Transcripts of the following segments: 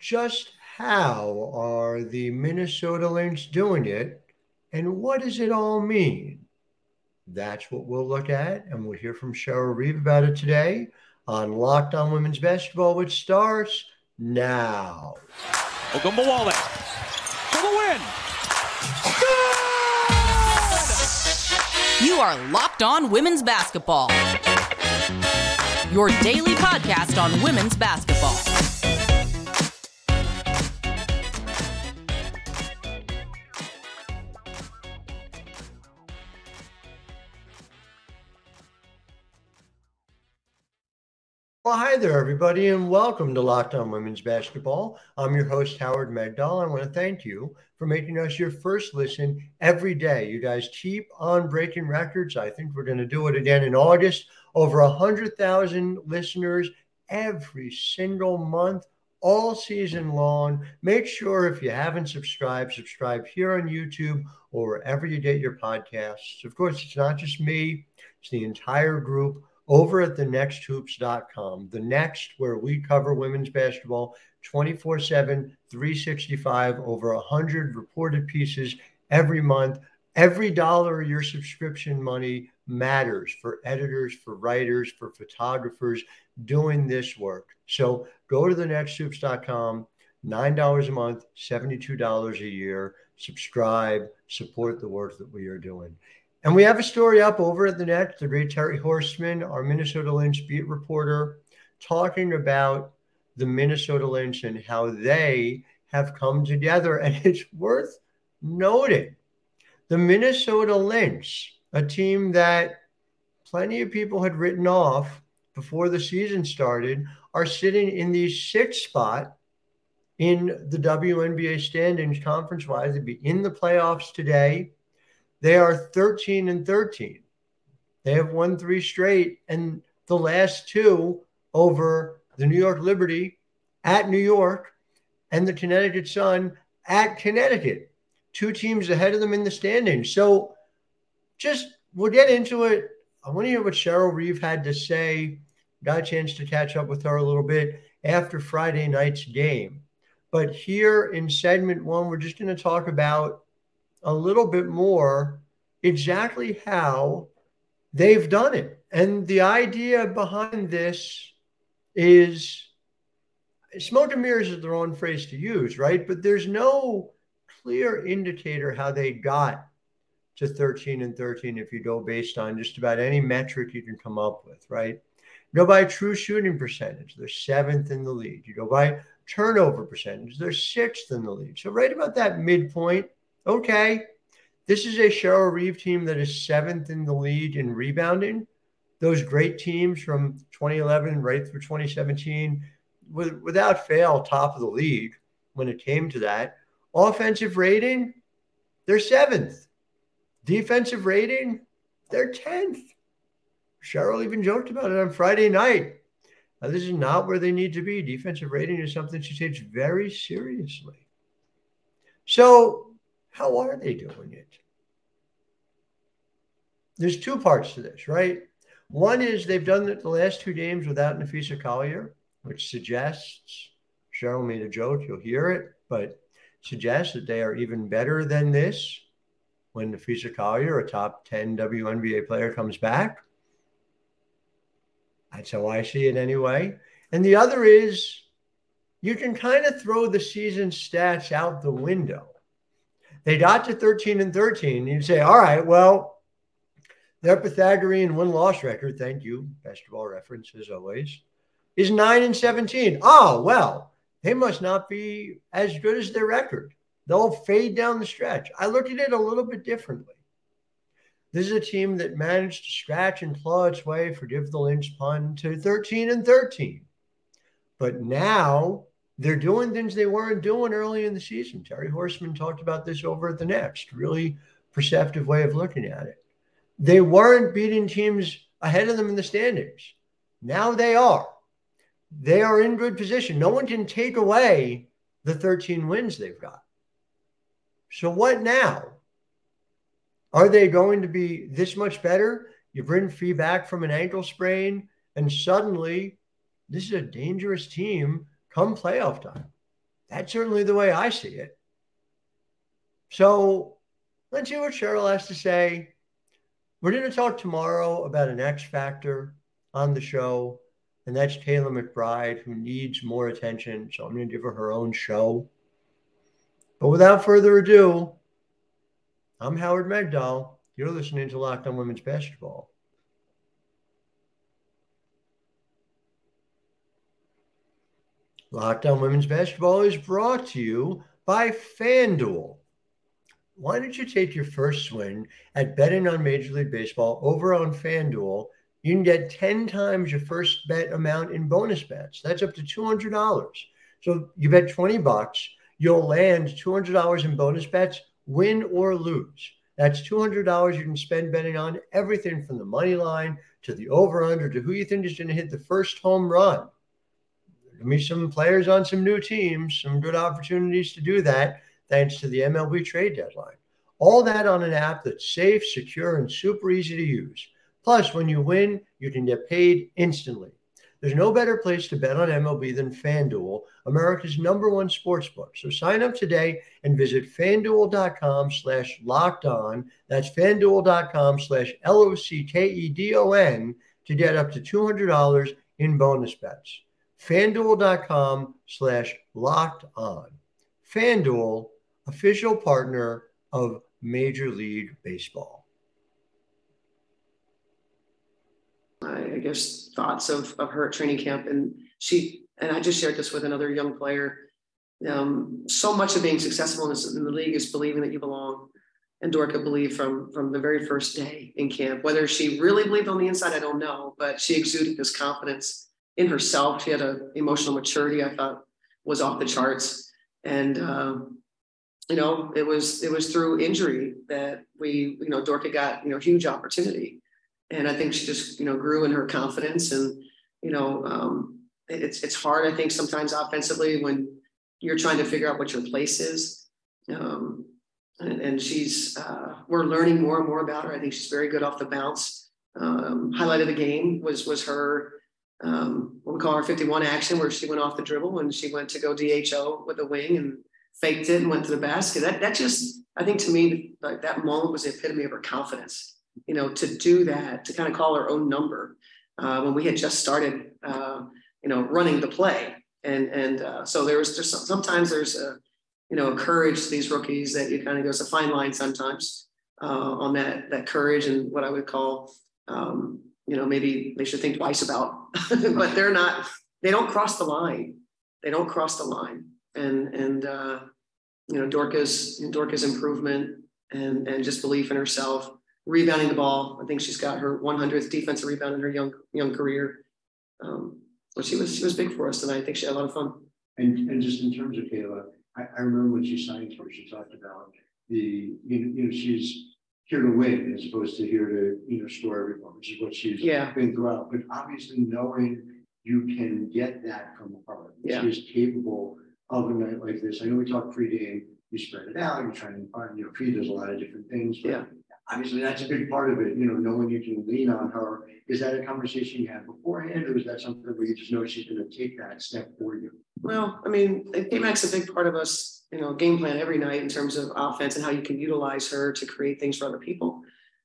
just how are the Minnesota Lynx doing it and what does it all mean? That's what we'll look at, and we'll hear from Cheryl Reeve about it today on Locked On Women's Basketball, which starts now. Ogunbowale for the win. Good! You are Locked On Women's Basketball, your daily podcast on women's basketball. Well, hi there, everybody, and welcome to Locked On Women's Basketball. I'm your host, Howard Megdal. I want to thank you for making us your first listen every day. You guys keep on breaking records. I think we're going to do it again in August. Over 100,000 listeners every single month, all season long. Make sure if you haven't subscribed, subscribe here on YouTube or wherever you get your podcasts. Of course, it's not just me, it's the entire group over at the nexthoops.com. The Next, where we cover women's basketball 24 7, 365, over 100 reported pieces every month. Every dollar of your subscription money matters for editors, for writers, for photographers doing this work. So go to the nexthoops.com, $9 a month, $72 a year. Subscribe, support the work that we are doing. And we have a story up over at the net, the great Terry Horseman, our Minnesota Lynx beat reporter, talking about the Minnesota Lynx and how they have come together. And it's worth noting the Minnesota Lynx, a team that plenty of people had written off before the season started, are sitting in the sixth spot in the WNBA standings conference wise. They'd be in the playoffs today. They are 13 and 13. They have won three straight, and the last two over the New York Liberty at New York and the Connecticut Sun at Connecticut. Two teams ahead of them in the standings. So just we'll get into it. I want to hear what Cheryl Reeve had to say. Got a chance to catch up with her a little bit after Friday night's game. But here in segment one, we're just going to talk about a little bit more exactly how they've done it. And the idea behind this is smoke and mirrors is the wrong phrase to use, right? But there's no clear indicator how they got to 13 and 13 if you go based on just about any metric you can come up with, right? You go by true shooting percentage, they're seventh in the league. You go by turnover percentage, they're sixth in the league. So, right about that midpoint, Okay. This is a Cheryl Reeve team that is seventh in the league in rebounding. Those great teams from 2011 right through 2017, with, without fail, top of the league when it came to that. Offensive rating, they're seventh. Defensive rating, they're 10th. Cheryl even joked about it on Friday night. Now, this is not where they need to be. Defensive rating is something she takes very seriously. So how are they doing it? There's two parts to this, right? One is they've done the last two games without Napheesa Collier, which suggests Cheryl made a joke, you'll hear it, but suggests that they are even better than this when Napheesa Collier, a top 10 WNBA player, comes back. That's how I see it anyway. And the other is you can kind of throw the season stats out the window they got to 13 and 13. You'd say, all right, well, their Pythagorean win loss record, thank you, basketball reference as always, is 9 and 17. Oh, well, they must not be as good as their record. They'll fade down the stretch. I look at it a little bit differently. This is a team that managed to scratch and claw its way, forgive the Lynx pun, to 13 and 13. But now they're doing things they weren't doing early in the season. Terry Horseman talked about this over at the Next, really perceptive way of looking at it. They weren't beating teams ahead of them in the standings. Now they are. They are in good position. No one can take away the 13 wins they've got. So, what now? Are they going to be this much better? You bring Phee back from an ankle sprain, and suddenly this is a dangerous team come playoff time. That's certainly the way I see it. So let's hear what Cheryl has to say. We're going to talk tomorrow about an X factor on the show, and that's Kayla McBride, who needs more attention. So I'm going to give her her own show. But without further ado, I'm Howard Megdal. You're listening to Locked On Women's Basketball. Locked On Women's Basketball is brought to you by FanDuel. Why don't you take your first swing at betting on Major League Baseball over on FanDuel? You can get 10 times your first bet amount in bonus bets. That's up to $200. So you bet 20 bucks, you'll land $200 in bonus bets, win or lose. That's $200 you can spend betting on everything from the money line to the over under to who you think is going to hit the first home run. Me some players on some new teams, some good opportunities to do that thanks to the MLB trade deadline. All that on an app that's safe, secure, and super easy to use. Plus, when you win, you can get paid instantly. There's no better place to bet on MLB than FanDuel, America's number one sports book. So sign up today and visit fanduel.com slash locked on. That's fanduel.com slash L O C K E D O N to get up to $200 in bonus bets fanduel.com slash locked on. FanDuel, official partner of Major League Baseball. I, guess thoughts of, of her at training camp and she and I just shared this with another young player. Um, so much of being successful in, this, in the league is believing that you belong. And Dorka believed from from the very first day in camp. Whether she really believed on the inside, I don't know, but she exuded this confidence in herself. She had an emotional maturity I thought was off the charts, and um, you know it was it was through injury that we you know Dorka got you know huge opportunity, and I think she just you know grew in her confidence and you know um, it's it's hard I think sometimes offensively when you're trying to figure out what your place is. Um, and, and she's uh, we're learning more and more about her. I think she's very good off the bounce. Um, highlight of the game was was her um, what we call our 51 action, where she went off the dribble and she went to go DHO with a wing and faked it and went to the basket. That that just, I think to me, like that moment was the epitome of her confidence. You know, to do that, to kind of call her own number uh, when we had just started, uh, you know, running the play. And and uh, so there was just sometimes there's a, you know, a courage to these rookies that you kind of goes a fine line sometimes uh, on that that courage and what I would call um, you know maybe they should think twice about but they're not they don't cross the line. They don't cross the line. And and uh, you know dorka's dorka's improvement and and just belief in herself rebounding the ball. I think she's got her 100th defensive rebound in her young young career. Um, but she was she was big for us tonight. I think she had a lot of fun. And and just in terms of kayla i, I remember when she signed for she talked about the you know, you know she's here to win as opposed to here to, you know, score everyone, which is what she's Yeah. been throughout. But obviously knowing you can get that from her. Yeah. She is capable of a night like this. I know we talked pregame, you spread it out, you're trying to find, you know, pre does a lot of different things. but Yeah. Obviously, that's a big part of it, you know, knowing you can lean on her. Is that a conversation you had beforehand, or is that something where you just know she's gonna take that step for you? Well, I mean, K-Mac's a big part of us, you know, game plan every night in terms of offense and how you can utilize her to create things for other people,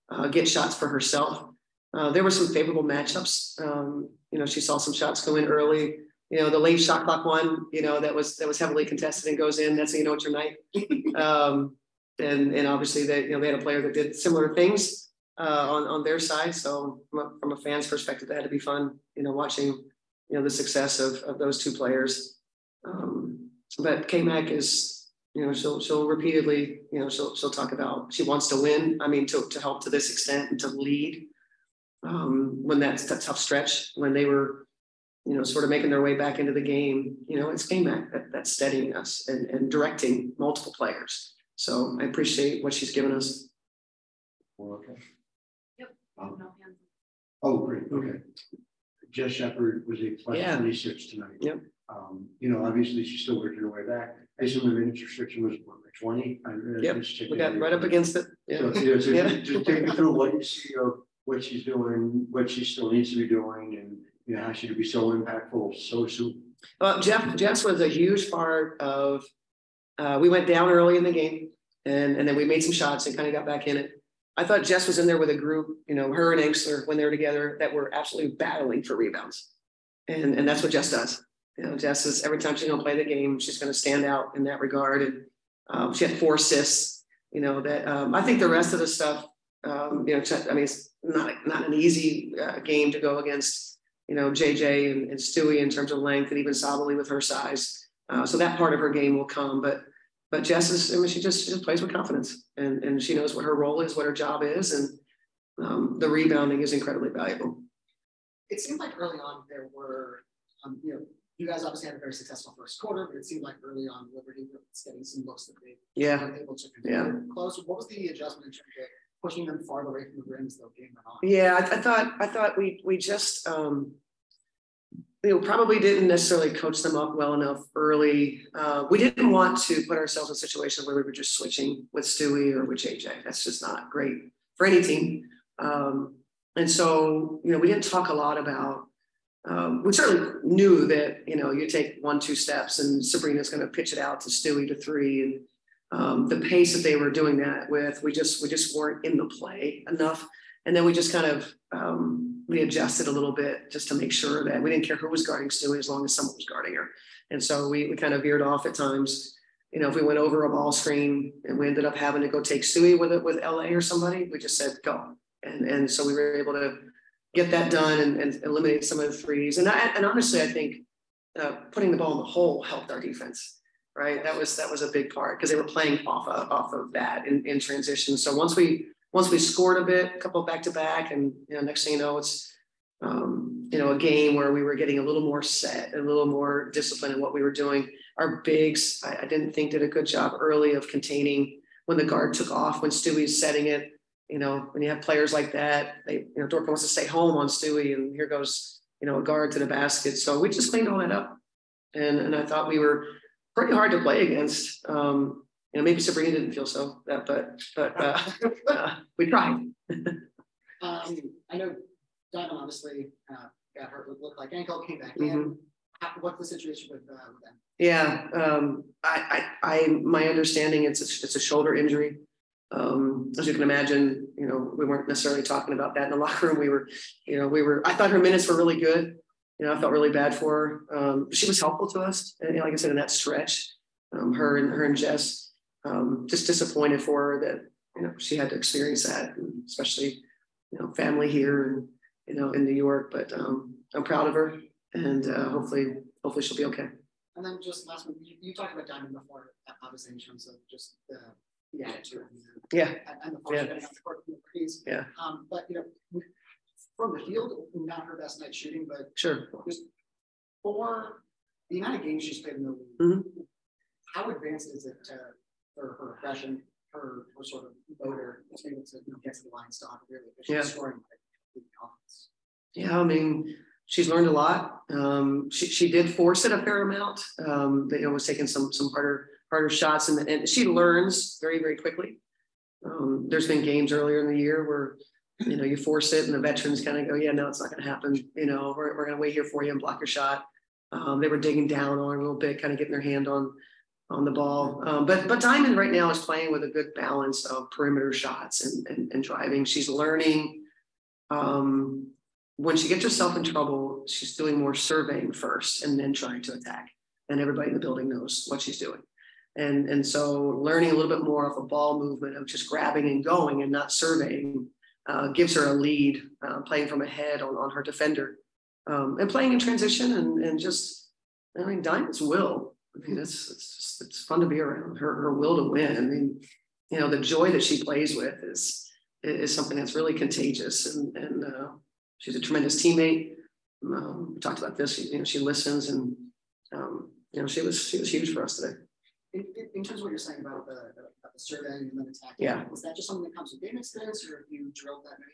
uh, get shots for herself. Uh, there were some favorable matchups. Um, you know, she saw some shots go in early. You know, the late shot clock one, you know, that was that was heavily contested and goes in. That's you know it's your night. um, and and obviously they you know they had a player that did similar things uh, on on their side. So from a, from a fan's perspective, that had to be fun. You know, watching you know the success of of those two players. Um, but K-Mac is, you know, she'll she'll repeatedly, you know, she'll she'll talk about she wants to win. I mean, to to help to this extent and to lead. Um, when that's a tough stretch, when they were, you know, sort of making their way back into the game, you know, it's K-Mac that, that's steadying us and, and directing multiple players. So I appreciate what she's given us. Okay. Yep. Um, No. Oh, great, okay. Jess Shepard was a plus Yeah. twenty-six tonight. Yep. Um, you know, obviously she's still working her way back. I assume the minutes restriction was what, like twenty? I- I Yep, just checked We got right up against it. Yeah. So, yeah, so Yeah. just- just take me through what you see of what she's doing, what she still needs to be doing and, you know, how she could be so impactful so soon. Well, Jeff, Jess was a huge part of, uh, we went down early in the game and, and then we made some shots and kind of got back in it. I thought Jess was in there with a group, you know, her and Angsler when they were together that were absolutely battling for rebounds. And, and that's what Jess does. You know, Jess is every time she's gonna play the game, she's gonna stand out in that regard. And um, she had four assists, you know, that um, I think the rest of the stuff, um, you know, I mean, it's not, not an easy uh, game to go against, you know, JJ and, and Stewie in terms of length and even Sabally with her size. Uh, so that part of her game will come. But but Jess is, I mean, she just, she just plays with confidence and, and she knows what her role is, what her job is. And um, the rebounding is incredibly valuable. It seemed like early on there were, um, you know, you guys obviously had a very successful first quarter, but it seemed like early on Liberty was getting some looks that they Yeah. weren't able to Yeah. close. What was the adjustment in terms of pushing them farther away from the rims though game went on? Yeah, I, I thought, I thought we, we just, um, you know, probably didn't necessarily coach them up well enough early. Uh, we didn't want to put ourselves in a situation where we were just switching with Stewie or with JJ. That's just not great for any team. Um, and so, you know, we didn't talk a lot about, um, we certainly knew that, you know, you take one, two steps and Sabrina's going to pitch it out to Stewie to three. And um, the pace that they were doing that with, we just, we just weren't in the play enough. And then we just kind of, um, we adjusted a little bit just to make sure that we didn't care who was guarding Stewie as long as someone was guarding her. And so we, we kind of veered off at times. You know, if we went over a ball screen and we ended up having to go take Stewie with it with LA or somebody, we just said go. And and so we were able to get that done and, and eliminate some of the threes. And I, and honestly, I think uh, putting the ball in the hole helped our defense. Right, that was that was a big part because they were playing off of off of that in, in transition. So once we once we scored a bit, a couple back to back, and you know, next thing you know, it's um, you know a game where we were getting a little more set, a little more disciplined in what we were doing. Our bigs, I, I didn't think did a good job early of containing when the guard took off when Stewie's setting it. You know, when you have players like that, they you know Dorka wants to stay home on Stewie, and here goes you know a guard to the basket. So we just cleaned all that up, and and I thought we were pretty hard to play against. Um, you know, maybe Sabrina didn't feel so that, but but uh, uh, we tried. Um, I know Diamond obviously uh, got hurt, looked looked like ankle, came back Mhm. in. What's the situation with, uh, with them? Yeah, um, I, I, I, my understanding it's a, it's a shoulder injury. Um, as you can imagine, you know, we weren't necessarily talking about that in the locker room. We were, you know, we were. I thought her minutes were really good. You know, I felt really bad for her. Um, she was helpful to us, and, you know, like I said, in that stretch, um, her and her and Jess. Um, just disappointed for her that you know she had to experience that, especially you know family here and you know in New York. But um, I'm proud of her, and uh, hopefully, hopefully she'll be okay. And then just last one, you, you talked about Diamond before, obviously in terms of just the, the attitude and the, Yeah. and, the Yeah. function of the court from the threes. Yeah. Um, but you know, from the field, not her best night shooting, but Sure. just for the amount of games she's played in the league, Mhm. how advanced is it to, for her aggression, her, her sort of motor, to be able to get to the line, stop really Yeah. scoring? Yeah, I mean, she's learned a lot. Um, she, she did force it a fair amount. Um, but, you know, was taking some some harder harder shots, and, and she learns very very quickly. Um, there's been games earlier in the year where you know you force it, and the veterans kind of go, "Yeah, no, it's not going to happen." You know, we're we're going to wait here for you and block your shot. Um, they were digging down on a little bit, kind of getting their hand on on the ball. Um, but but Diamond right now is playing with a good balance of perimeter shots and and, and driving. She's learning. Um, when she gets herself in trouble, she's doing more surveying first and then trying to attack. And everybody in the building knows what she's doing. And, and so learning a little bit more of a ball movement of just grabbing and going and not surveying uh, gives her a lead, uh, playing from ahead on, on her defender um, and playing in transition and, and just, I mean, Diamond's will. I mean, it's, it's, just, it's fun to be around her, her will to win. I mean, you know, the joy that she plays with is, is something that's really contagious and, and uh, she's a tremendous teammate. Um, we talked about this. You know, she listens, and um, you know, she was she was huge for us today. In, in, terms of what you're saying about the, the, about the surveying and then attacking, Yeah. was that just something that comes with game experience, or have you drilled that many?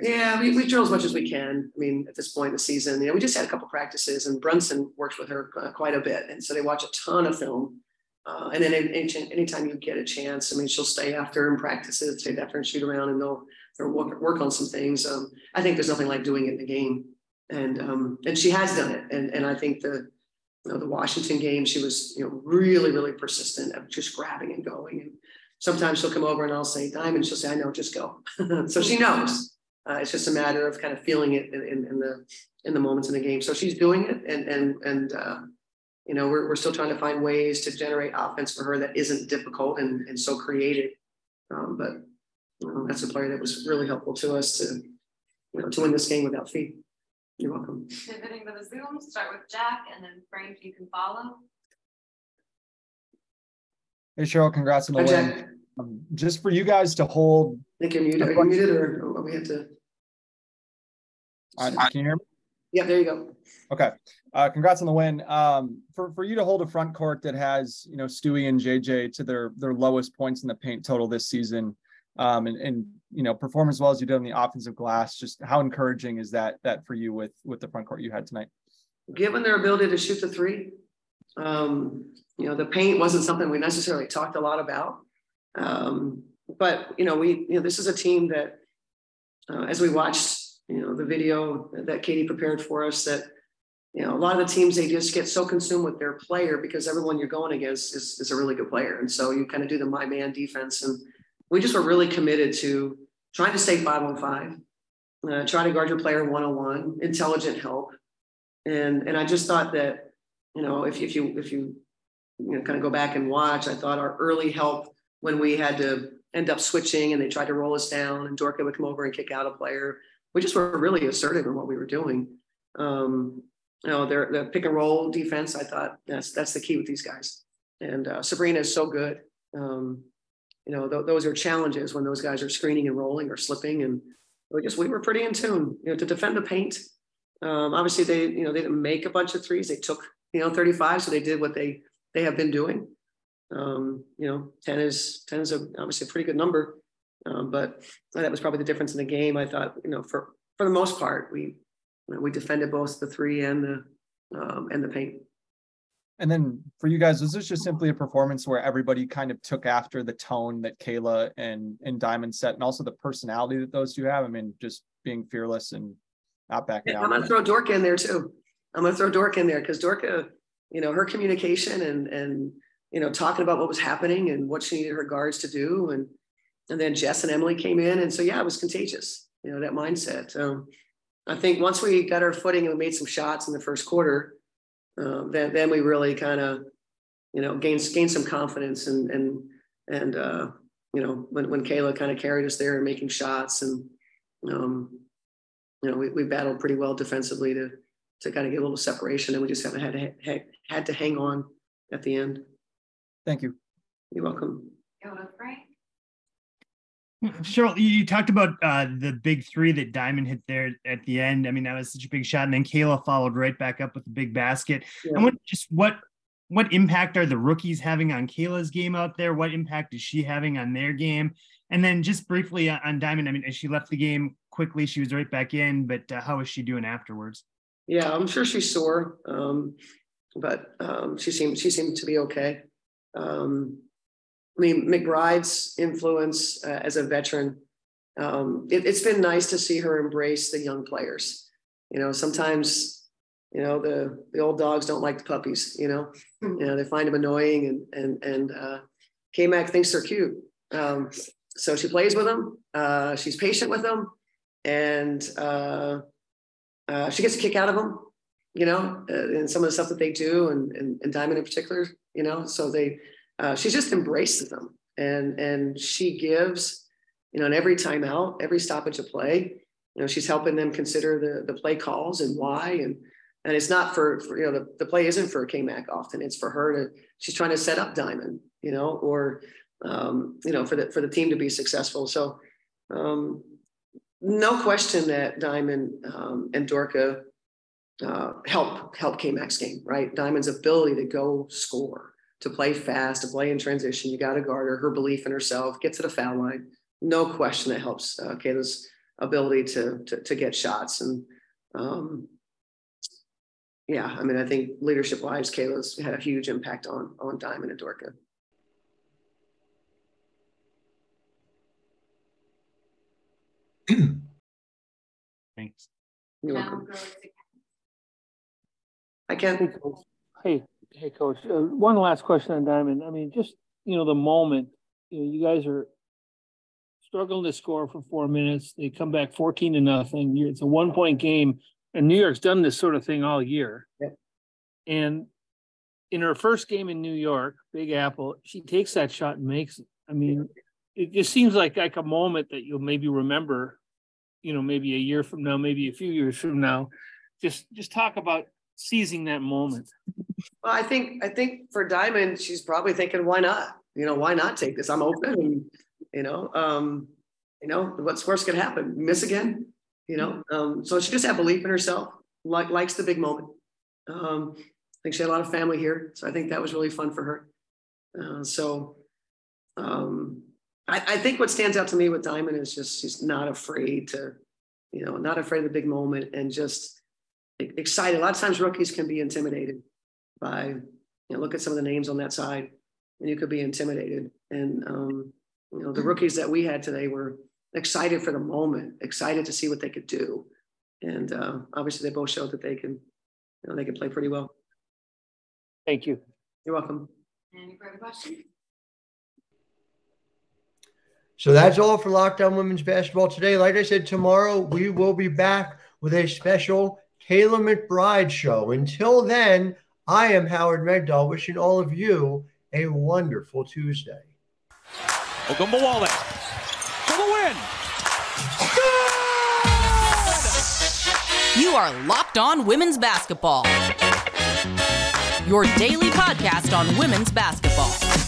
Yeah, we, we drill as much as we can. I mean, at this point in the season, you know, we just had a couple practices, and Brunson works with her uh, quite a bit, and so they watch a ton of film. Uh, and then any, anytime you get a chance, I mean, she'll stay after and practice it, stay after and shoot around, and they'll they'll work, work on some things. Um, I think there's nothing like doing it in the game, and um, and she has done it, and and I think the you know, the Washington game, she was, you know, really, really persistent of just grabbing and going. And sometimes she'll come over and I'll say, Diamond, she'll say, I know, just go. so she knows. Uh, it's just a matter of kind of feeling it in, in, in, the in the moments in the game. So she's doing it, and and and uh, you know we're, we're still trying to find ways to generate offense for her that isn't difficult and, and so creative. Um, but you know, that's a player that was really helpful to us to you know to win this game without Phee. You're welcome. Pivoting to the Zoom, start with Jack, and then Frank, you can follow. Hey Cheryl, congrats on the Hi, win. Jack. Um, just for you guys to hold, I think you're muted. Are you muted or, we have to? can you hear me? Yeah, there you go. Okay. Uh, congrats on the win. Um, for, for you to hold a front court that has, you know, Stewie and JJ to their, their lowest points in the paint total this season, um, and, and, you know, perform as well as you did on the offensive glass, just how encouraging is that, that for you with, with the front court you had tonight? Given their ability to shoot the three, um, you know, the paint wasn't something we necessarily talked a lot about. Um, but you know, we, you know, this is a team that, uh, as we watched, you know, the video that Katie prepared for us, that you know, a lot of the teams they just get so consumed with their player because everyone you're going against is, is a really good player, and so you kind of do the my man defense, and we just were really committed to trying to stay five on five, uh, try to guard your player one on one, intelligent help, and and I just thought that you know if if you if you you know kind of go back and watch, I thought our early help when we had to end up switching and they tried to roll us down and Dorka would come over and kick out a player. We just were really assertive in what we were doing. Um, you know, their the pick and roll defense. I thought that's that's the key with these guys. And uh, Sabrina is so good. Um, you know, th- those are challenges when those guys are screening and rolling or slipping, and we just we were pretty in tune. You know, to defend the paint. Um, obviously, they you know they didn't make a bunch of threes. They took you know 35, so they did what they they have been doing. Um, you know, 10 is 10 is a, obviously a pretty good number. Um, but that was probably the difference in the game. I thought, you know, for for the most part, we we defended both the three and the um, and the paint. And then for you guys, was this just simply a performance where everybody kind of took after the tone that Kayla and and Diamond set, and also the personality that those two have? I mean, just being fearless and not backing Yeah, down. I'm gonna throw Dork in there too. I'm gonna throw Dork in there because Dorka, you know, her communication and and you know talking about what was happening and what she needed her guards to do, and and then Jess and Emily came in, and so yeah, it was contagious. You know that mindset. Um, I think once we got our footing and we made some shots in the first quarter, um, then then we really kind of, you know, gained gained some confidence and and and uh, you know when when Kayla kind of carried us there and making shots and um, you know we, we battled pretty well defensively to to kind of get a little separation and we just haven't had to ha- had to hang on at the end. Thank you. You're welcome. Go Frank. Cheryl, you you talked about uh, the big three that Diamond hit there at the end. I mean, that was such a big shot, and then Kayla followed right back up with a big basket. Yeah. I want just what what impact are the rookies having on Kayla's game out there? What impact is she having on their game? And then just briefly on- on Diamond, I mean, as she left the game quickly, she was right back in, but uh, how is she doing afterwards? Yeah, I'm sure she's sore, um, but um, she seemed she seemed to be okay. Um, I mean, McBride's influence uh, as a veteran, um, it, it's been nice to see her embrace the young players. You know, sometimes, you know, the the old dogs don't like the puppies. You know, you know they find them annoying, and and and uh, K Mac thinks they're cute. Um, so she plays with them. Uh, she's patient with them, and uh, uh, she gets a kick out of them, you know, uh, and some of the stuff that they do, and, and, and Diamond in particular, you know. So they, uh, she just embraces them, and and she gives, you know, and every timeout, every stoppage of play, you know, she's helping them consider the the play calls and why, and and it's not for, for you know the, the play isn't for K Mac often, it's for her to she's trying to set up Diamond, you know, or um, you know for the for the team to be successful. So. Um, no question that Diamond um, and Dorka uh, help help K-Mac's game, right? Diamond's ability to go score, to play fast, to play in transition. You got to guard her. Her belief in herself, get to the foul line. No question that helps uh, Kayla's ability to, to to get shots. And um, yeah, I mean, I think leadership wise, Kayla's had a huge impact on on Diamond and Dorka. Thanks. You're Now welcome. Go to I can. Hey, hey, coach. Uh, one last question on Diamond. I mean, just you know, the moment you know, you guys are struggling to score for four minutes. They come back fourteen to nothing. It's a one point game, and New York's done this sort of thing all year. Yeah. And in her first game in New York, Big Apple, she takes that shot and makes it. I mean, it just seems like like a moment that you'll maybe remember, you know, maybe a year from now, maybe a few years from now. Just just talk about seizing that moment. Well, I think I think for Diamond, she's probably thinking, why not? You know, why not take this? I'm open, and you know, um, you know, what's worse could happen? Miss again, you know. Um, so she just had belief in herself, like likes the big moment. Um, I think she had a lot of family here, so I think that was really fun for her. Uh, so um, I, I think what stands out to me with Diamond is just she's not afraid to, you know, not afraid of the big moment and just excited. A lot of times rookies can be intimidated by, you know, look at some of the names on that side and you could be intimidated. And, um, you know, the rookies that we had today were excited for the moment, excited to see what they could do. And uh, obviously they both showed that they can, you know, they can play pretty well. Thank you. You're welcome. Any further questions? So that's all for Locked On Women's Basketball today. Like I said, tomorrow we will be back with a special Kayla McBride show. Until then, I am Howard Megdal, wishing all of you a wonderful Tuesday. Ogunbowale for the win. You are Locked On Women's Basketball. Your daily podcast on women's basketball.